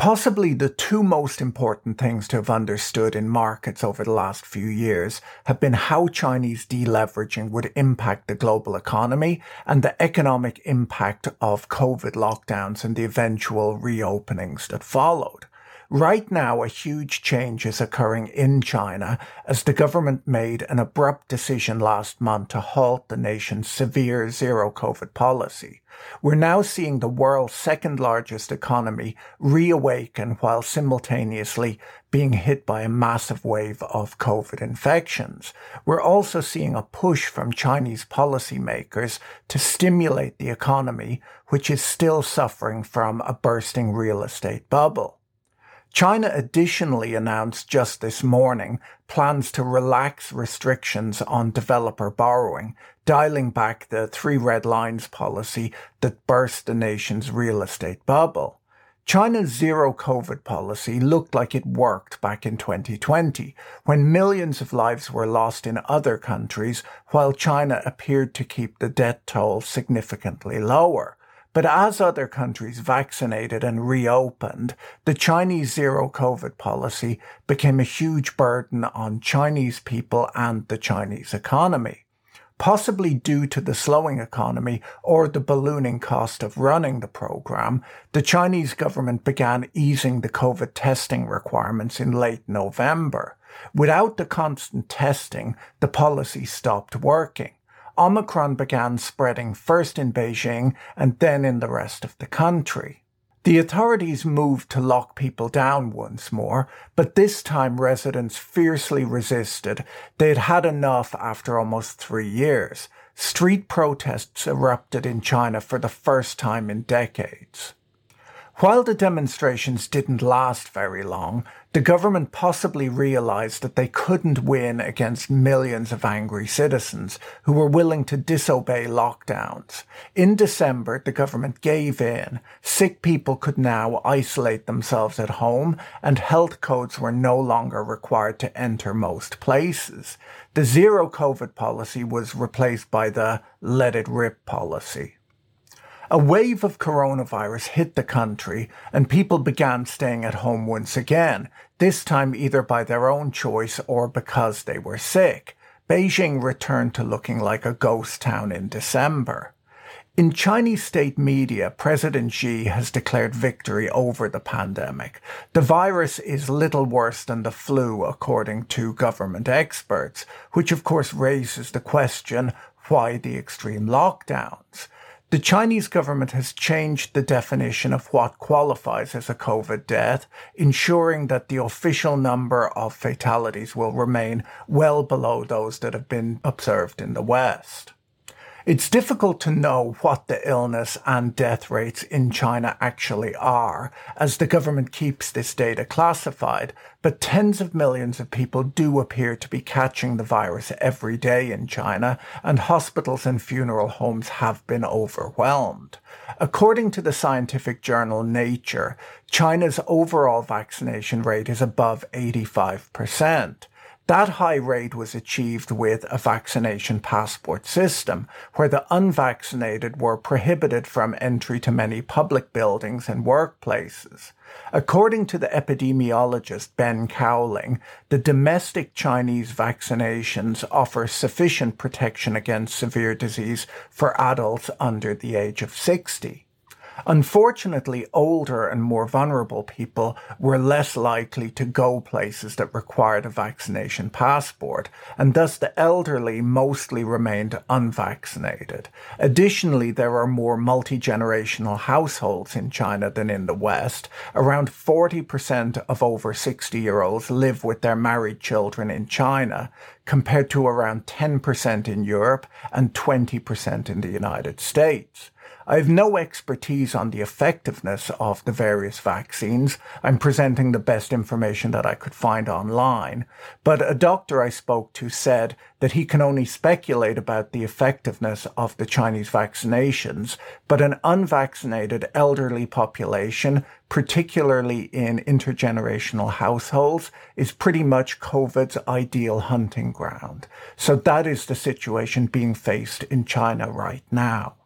Possibly the two most important things to have understood in markets over the last few years have been how Chinese deleveraging would impact the global economy and the economic impact of COVID lockdowns and the eventual reopenings that followed. Right now, a huge change is occurring in China as the government made an abrupt decision last month to halt the nation's severe zero COVID policy. We're now seeing the world's second largest economy reawaken while simultaneously being hit by a massive wave of COVID infections. We're also seeing a push from Chinese policymakers to stimulate the economy, which is still suffering from a bursting real estate bubble. China additionally announced just this morning plans to relax restrictions on developer borrowing, dialing back the three red lines policy that burst the nation's real estate bubble. China's zero COVID policy looked like it worked back in 2020, when millions of lives were lost in other countries, while China appeared to keep the death toll significantly lower. But as other countries vaccinated and reopened, the Chinese zero COVID policy became a huge burden on Chinese people and the Chinese economy. Possibly due to the slowing economy or the ballooning cost of running the program, the Chinese government began easing the COVID testing requirements in late November. Without the constant testing, the policy stopped working. Omicron began spreading first in Beijing and then in the rest of the country. The authorities moved to lock people down once more, but this time residents fiercely resisted. They'd had enough after almost three years. Street protests erupted in China for the first time in decades. While the demonstrations didn't last very long, the government possibly realized that they couldn't win against millions of angry citizens who were willing to disobey lockdowns. In December, the government gave in. Sick people could now isolate themselves at home and health codes were no longer required to enter most places. The zero COVID policy was replaced by the let it rip policy. A wave of coronavirus hit the country and people began staying at home once again, this time either by their own choice or because they were sick. Beijing returned to looking like a ghost town in December. In Chinese state media, President Xi has declared victory over the pandemic. The virus is little worse than the flu, according to government experts, which of course raises the question, why the extreme lockdowns? The Chinese government has changed the definition of what qualifies as a COVID death, ensuring that the official number of fatalities will remain well below those that have been observed in the West. It's difficult to know what the illness and death rates in China actually are, as the government keeps this data classified, but tens of millions of people do appear to be catching the virus every day in China, and hospitals and funeral homes have been overwhelmed. According to the scientific journal Nature, China's overall vaccination rate is above 85%. That high rate was achieved with a vaccination passport system, where the unvaccinated were prohibited from entry to many public buildings and workplaces. According to the epidemiologist Ben Cowling, the domestic Chinese vaccinations offer sufficient protection against severe disease for adults under the age of 60. Unfortunately, older and more vulnerable people were less likely to go places that required a vaccination passport, and thus the elderly mostly remained unvaccinated. Additionally, there are more multi-generational households in China than in the West. Around 40% of over 60 year olds live with their married children in China, compared to around 10% in Europe and 20% in the United States. I have no expertise on the effectiveness of the various vaccines. I'm presenting the best information that I could find online. But a doctor I spoke to said that he can only speculate about the effectiveness of the Chinese vaccinations, but an unvaccinated elderly population, particularly in intergenerational households, is pretty much COVID's ideal hunting ground. So that is the situation being faced in China right now.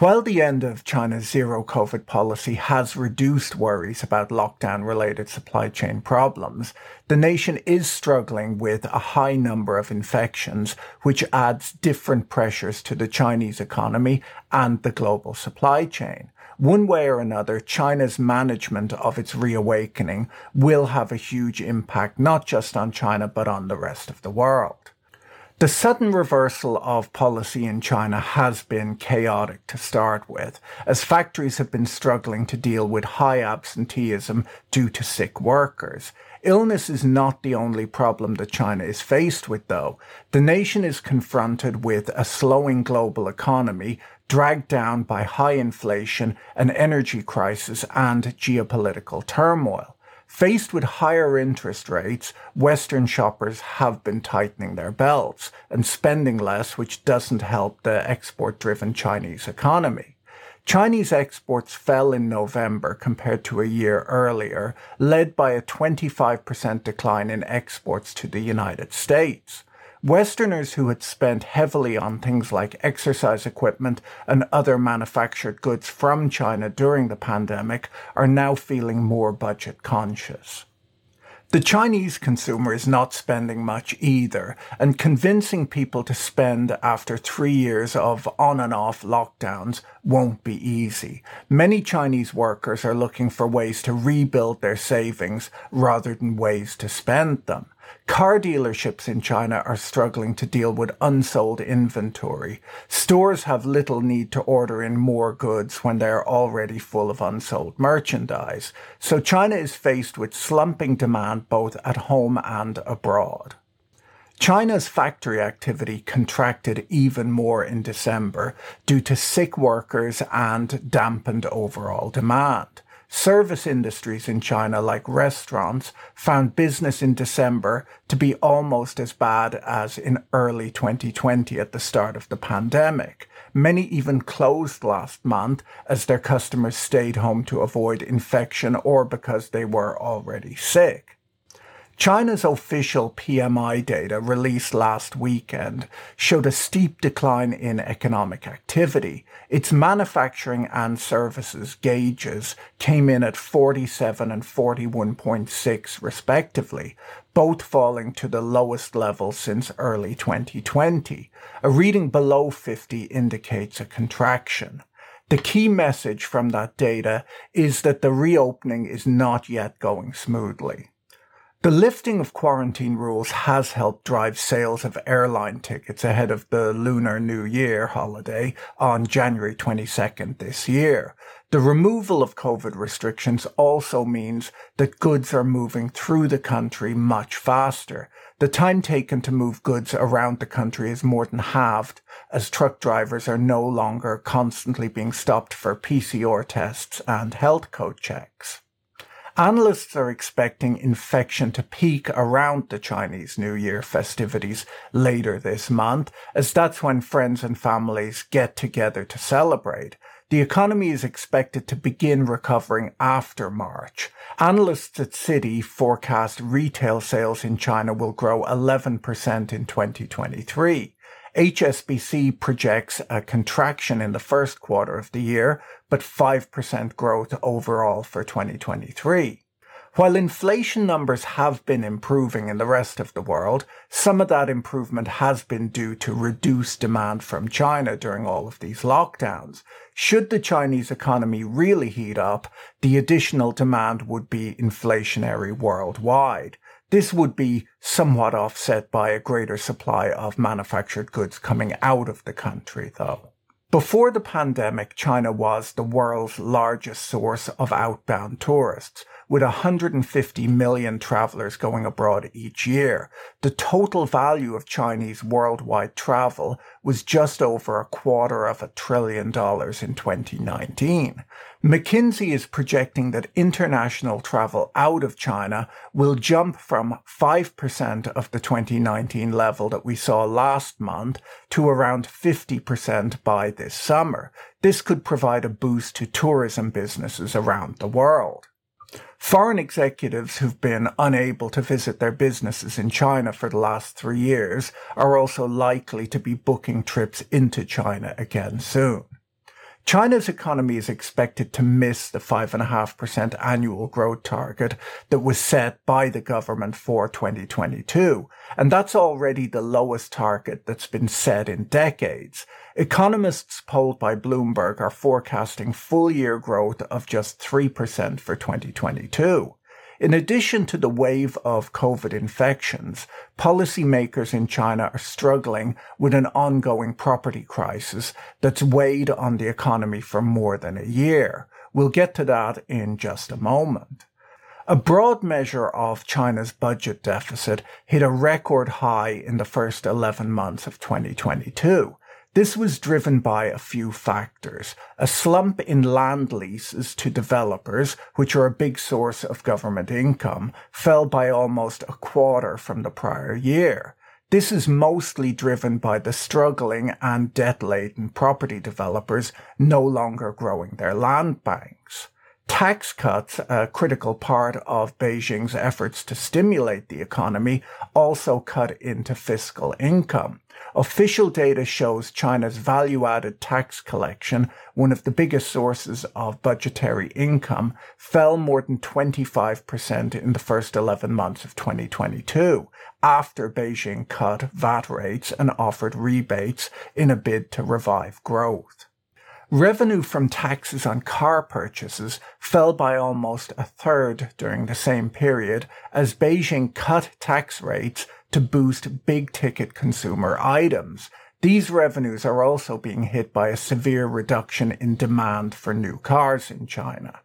While the end of China's zero COVID policy has reduced worries about lockdown related supply chain problems, the nation is struggling with a high number of infections, which adds different pressures to the Chinese economy and the global supply chain. One way or another, China's management of its reawakening will have a huge impact not just on China, but on the rest of the world. The sudden reversal of policy in China has been chaotic to start with, as factories have been struggling to deal with high absenteeism due to sick workers. Illness is not the only problem that China is faced with, though. The nation is confronted with a slowing global economy dragged down by high inflation, an energy crisis, and geopolitical turmoil. Faced with higher interest rates, Western shoppers have been tightening their belts and spending less, which doesn't help the export driven Chinese economy. Chinese exports fell in November compared to a year earlier, led by a 25% decline in exports to the United States. Westerners who had spent heavily on things like exercise equipment and other manufactured goods from China during the pandemic are now feeling more budget conscious. The Chinese consumer is not spending much either, and convincing people to spend after three years of on and off lockdowns won't be easy. Many Chinese workers are looking for ways to rebuild their savings rather than ways to spend them. Car dealerships in China are struggling to deal with unsold inventory. Stores have little need to order in more goods when they are already full of unsold merchandise. So China is faced with slumping demand both at home and abroad. China's factory activity contracted even more in December due to sick workers and dampened overall demand. Service industries in China, like restaurants, found business in December to be almost as bad as in early 2020 at the start of the pandemic. Many even closed last month as their customers stayed home to avoid infection or because they were already sick. China's official PMI data released last weekend showed a steep decline in economic activity. Its manufacturing and services gauges came in at 47 and 41.6 respectively, both falling to the lowest level since early 2020. A reading below 50 indicates a contraction. The key message from that data is that the reopening is not yet going smoothly. The lifting of quarantine rules has helped drive sales of airline tickets ahead of the Lunar New Year holiday on January 22nd this year. The removal of COVID restrictions also means that goods are moving through the country much faster. The time taken to move goods around the country is more than halved as truck drivers are no longer constantly being stopped for PCR tests and health code checks. Analysts are expecting infection to peak around the Chinese New Year festivities later this month, as that's when friends and families get together to celebrate. The economy is expected to begin recovering after March. Analysts at Citi forecast retail sales in China will grow 11% in 2023. HSBC projects a contraction in the first quarter of the year, but 5% growth overall for 2023. While inflation numbers have been improving in the rest of the world, some of that improvement has been due to reduced demand from China during all of these lockdowns. Should the Chinese economy really heat up, the additional demand would be inflationary worldwide. This would be somewhat offset by a greater supply of manufactured goods coming out of the country, though. Before the pandemic, China was the world's largest source of outbound tourists, with 150 million travelers going abroad each year. The total value of Chinese worldwide travel was just over a quarter of a trillion dollars in 2019. McKinsey is projecting that international travel out of China will jump from 5% of the 2019 level that we saw last month to around 50% by this summer. This could provide a boost to tourism businesses around the world. Foreign executives who've been unable to visit their businesses in China for the last three years are also likely to be booking trips into China again soon. China's economy is expected to miss the 5.5% annual growth target that was set by the government for 2022. And that's already the lowest target that's been set in decades. Economists polled by Bloomberg are forecasting full year growth of just 3% for 2022. In addition to the wave of COVID infections, policymakers in China are struggling with an ongoing property crisis that's weighed on the economy for more than a year. We'll get to that in just a moment. A broad measure of China's budget deficit hit a record high in the first 11 months of 2022. This was driven by a few factors. A slump in land leases to developers, which are a big source of government income, fell by almost a quarter from the prior year. This is mostly driven by the struggling and debt-laden property developers no longer growing their land banks. Tax cuts, a critical part of Beijing's efforts to stimulate the economy, also cut into fiscal income. Official data shows China's value added tax collection, one of the biggest sources of budgetary income, fell more than 25% in the first 11 months of 2022 after Beijing cut VAT rates and offered rebates in a bid to revive growth. Revenue from taxes on car purchases fell by almost a third during the same period as Beijing cut tax rates to boost big ticket consumer items. These revenues are also being hit by a severe reduction in demand for new cars in China.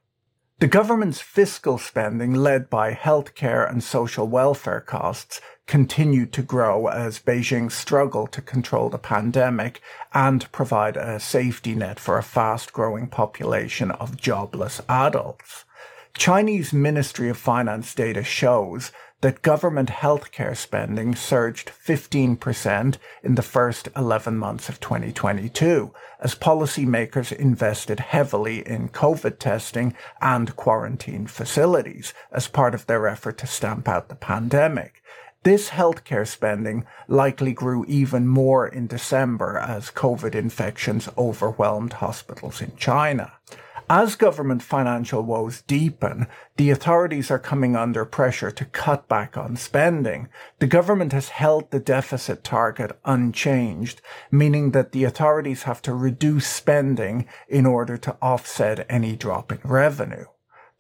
The government's fiscal spending, led by healthcare and social welfare costs, continued to grow as Beijing struggled to control the pandemic and provide a safety net for a fast growing population of jobless adults. Chinese Ministry of Finance data shows that government healthcare spending surged 15% in the first 11 months of 2022 as policymakers invested heavily in COVID testing and quarantine facilities as part of their effort to stamp out the pandemic. This healthcare spending likely grew even more in December as COVID infections overwhelmed hospitals in China. As government financial woes deepen, the authorities are coming under pressure to cut back on spending. The government has held the deficit target unchanged, meaning that the authorities have to reduce spending in order to offset any drop in revenue.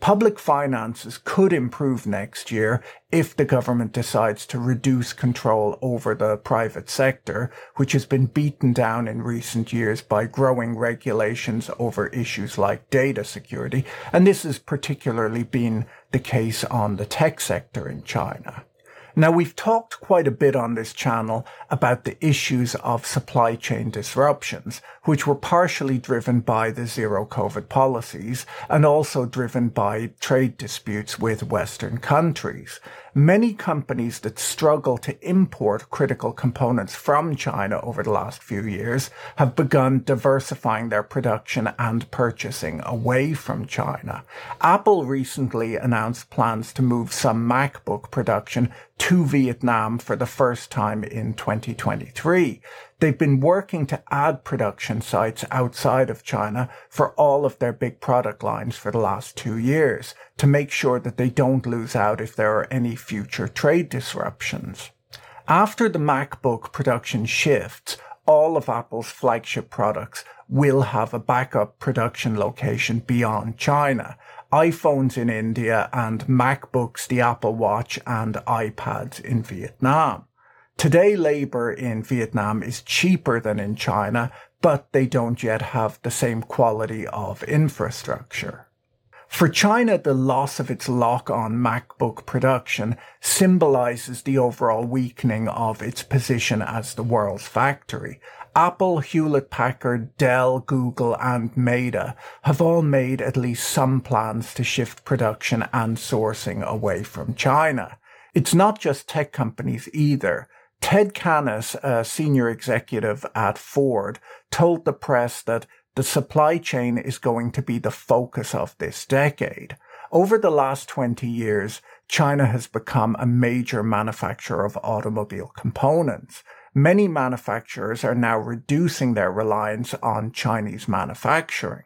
Public finances could improve next year if the government decides to reduce control over the private sector, which has been beaten down in recent years by growing regulations over issues like data security. And this has particularly been the case on the tech sector in China. Now, we've talked quite a bit on this channel about the issues of supply chain disruptions, which were partially driven by the zero COVID policies and also driven by trade disputes with Western countries many companies that struggle to import critical components from China over the last few years have begun diversifying their production and purchasing away from China. Apple recently announced plans to move some MacBook production to Vietnam for the first time in 2023. They've been working to add production sites outside of China for all of their big product lines for the last two years to make sure that they don't lose out if there are any future trade disruptions. After the MacBook production shifts, all of Apple's flagship products will have a backup production location beyond China. iPhones in India and MacBooks, the Apple Watch and iPads in Vietnam. Today, labor in Vietnam is cheaper than in China, but they don't yet have the same quality of infrastructure. For China, the loss of its lock on MacBook production symbolizes the overall weakening of its position as the world's factory. Apple, Hewlett Packard, Dell, Google, and Meta have all made at least some plans to shift production and sourcing away from China. It's not just tech companies either. Ted Cannis, a senior executive at Ford, told the press that the supply chain is going to be the focus of this decade. Over the last 20 years, China has become a major manufacturer of automobile components. Many manufacturers are now reducing their reliance on Chinese manufacturing.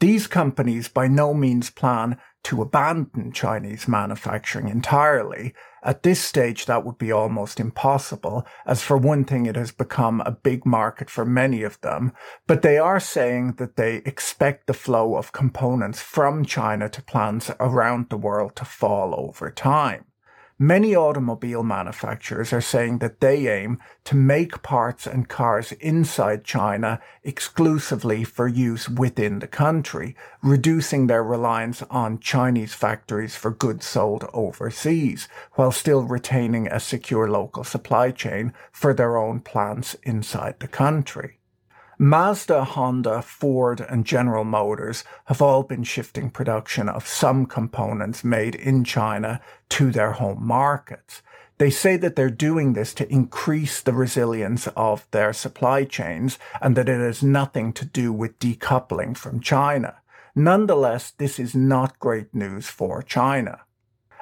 These companies by no means plan to abandon Chinese manufacturing entirely, at this stage, that would be almost impossible, as for one thing, it has become a big market for many of them. But they are saying that they expect the flow of components from China to plants around the world to fall over time. Many automobile manufacturers are saying that they aim to make parts and cars inside China exclusively for use within the country, reducing their reliance on Chinese factories for goods sold overseas, while still retaining a secure local supply chain for their own plants inside the country. Mazda, Honda, Ford, and General Motors have all been shifting production of some components made in China to their home markets. They say that they're doing this to increase the resilience of their supply chains and that it has nothing to do with decoupling from China. Nonetheless, this is not great news for China.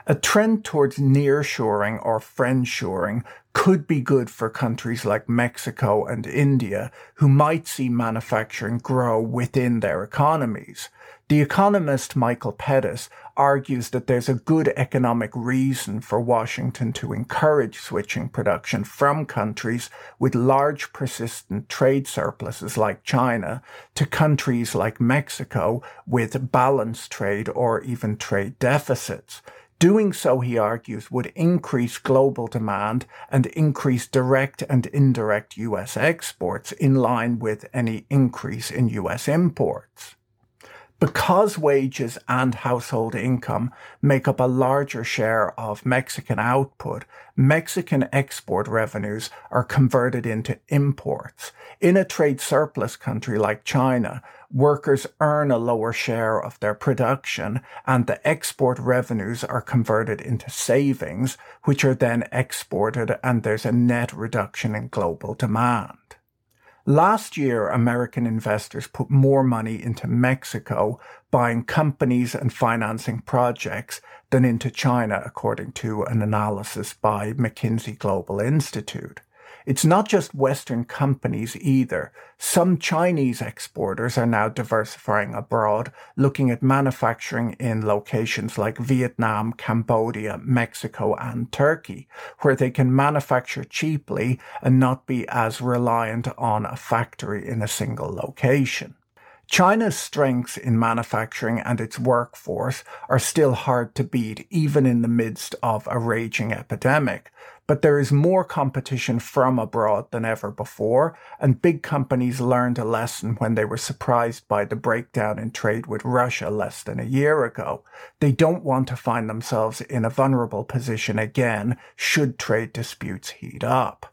A trend towards nearshoring or friendshoring could be good for countries like Mexico and India, who might see manufacturing grow within their economies. The economist Michael Pettis argues that there's a good economic reason for Washington to encourage switching production from countries with large persistent trade surpluses like China to countries like Mexico with balanced trade or even trade deficits. Doing so, he argues, would increase global demand and increase direct and indirect US exports in line with any increase in US imports. Because wages and household income make up a larger share of Mexican output, Mexican export revenues are converted into imports. In a trade surplus country like China, workers earn a lower share of their production and the export revenues are converted into savings, which are then exported and there's a net reduction in global demand. Last year, American investors put more money into Mexico, buying companies and financing projects than into China, according to an analysis by McKinsey Global Institute. It's not just Western companies either. Some Chinese exporters are now diversifying abroad, looking at manufacturing in locations like Vietnam, Cambodia, Mexico, and Turkey, where they can manufacture cheaply and not be as reliant on a factory in a single location. China's strengths in manufacturing and its workforce are still hard to beat, even in the midst of a raging epidemic. But there is more competition from abroad than ever before, and big companies learned a lesson when they were surprised by the breakdown in trade with Russia less than a year ago. They don't want to find themselves in a vulnerable position again should trade disputes heat up.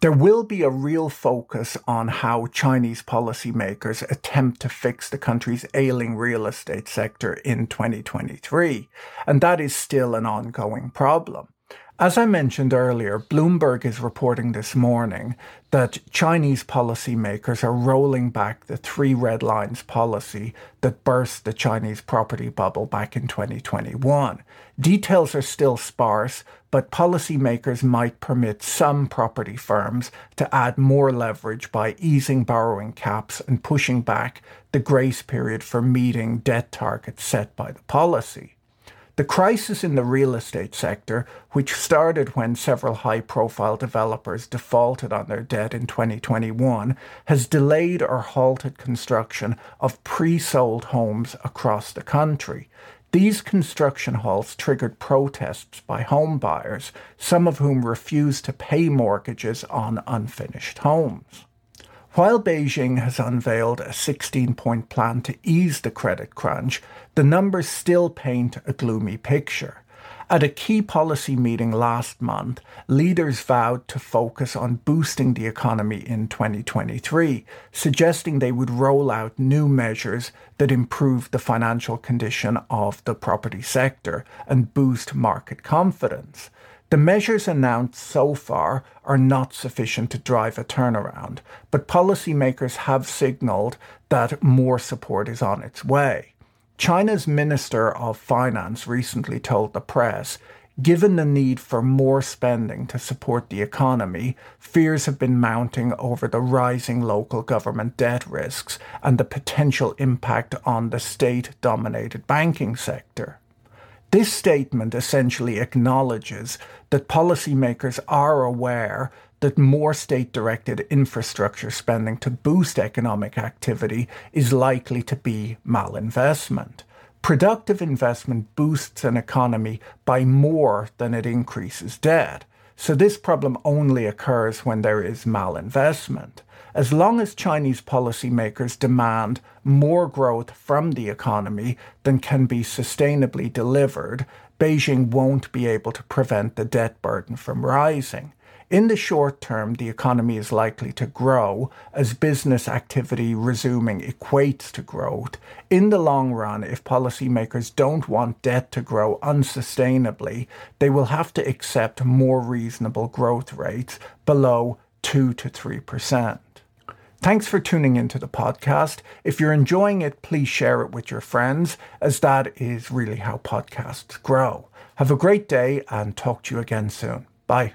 There will be a real focus on how Chinese policymakers attempt to fix the country's ailing real estate sector in 2023, and that is still an ongoing problem. As I mentioned earlier, Bloomberg is reporting this morning that Chinese policymakers are rolling back the three red lines policy that burst the Chinese property bubble back in 2021. Details are still sparse, but policymakers might permit some property firms to add more leverage by easing borrowing caps and pushing back the grace period for meeting debt targets set by the policy. The crisis in the real estate sector, which started when several high profile developers defaulted on their debt in 2021, has delayed or halted construction of pre sold homes across the country. These construction halts triggered protests by home buyers, some of whom refused to pay mortgages on unfinished homes. While Beijing has unveiled a 16 point plan to ease the credit crunch, the numbers still paint a gloomy picture. At a key policy meeting last month, leaders vowed to focus on boosting the economy in 2023, suggesting they would roll out new measures that improve the financial condition of the property sector and boost market confidence. The measures announced so far are not sufficient to drive a turnaround, but policymakers have signalled that more support is on its way. China's Minister of Finance recently told the press Given the need for more spending to support the economy, fears have been mounting over the rising local government debt risks and the potential impact on the state dominated banking sector. This statement essentially acknowledges that policymakers are aware that more state directed infrastructure spending to boost economic activity is likely to be malinvestment. Productive investment boosts an economy by more than it increases debt. So this problem only occurs when there is malinvestment. As long as Chinese policymakers demand more growth from the economy than can be sustainably delivered, Beijing won't be able to prevent the debt burden from rising. In the short term, the economy is likely to grow as business activity resuming equates to growth. In the long run, if policymakers don't want debt to grow unsustainably, they will have to accept more reasonable growth rates below 2 to 3%. Thanks for tuning into the podcast. If you're enjoying it, please share it with your friends, as that is really how podcasts grow. Have a great day and talk to you again soon. Bye.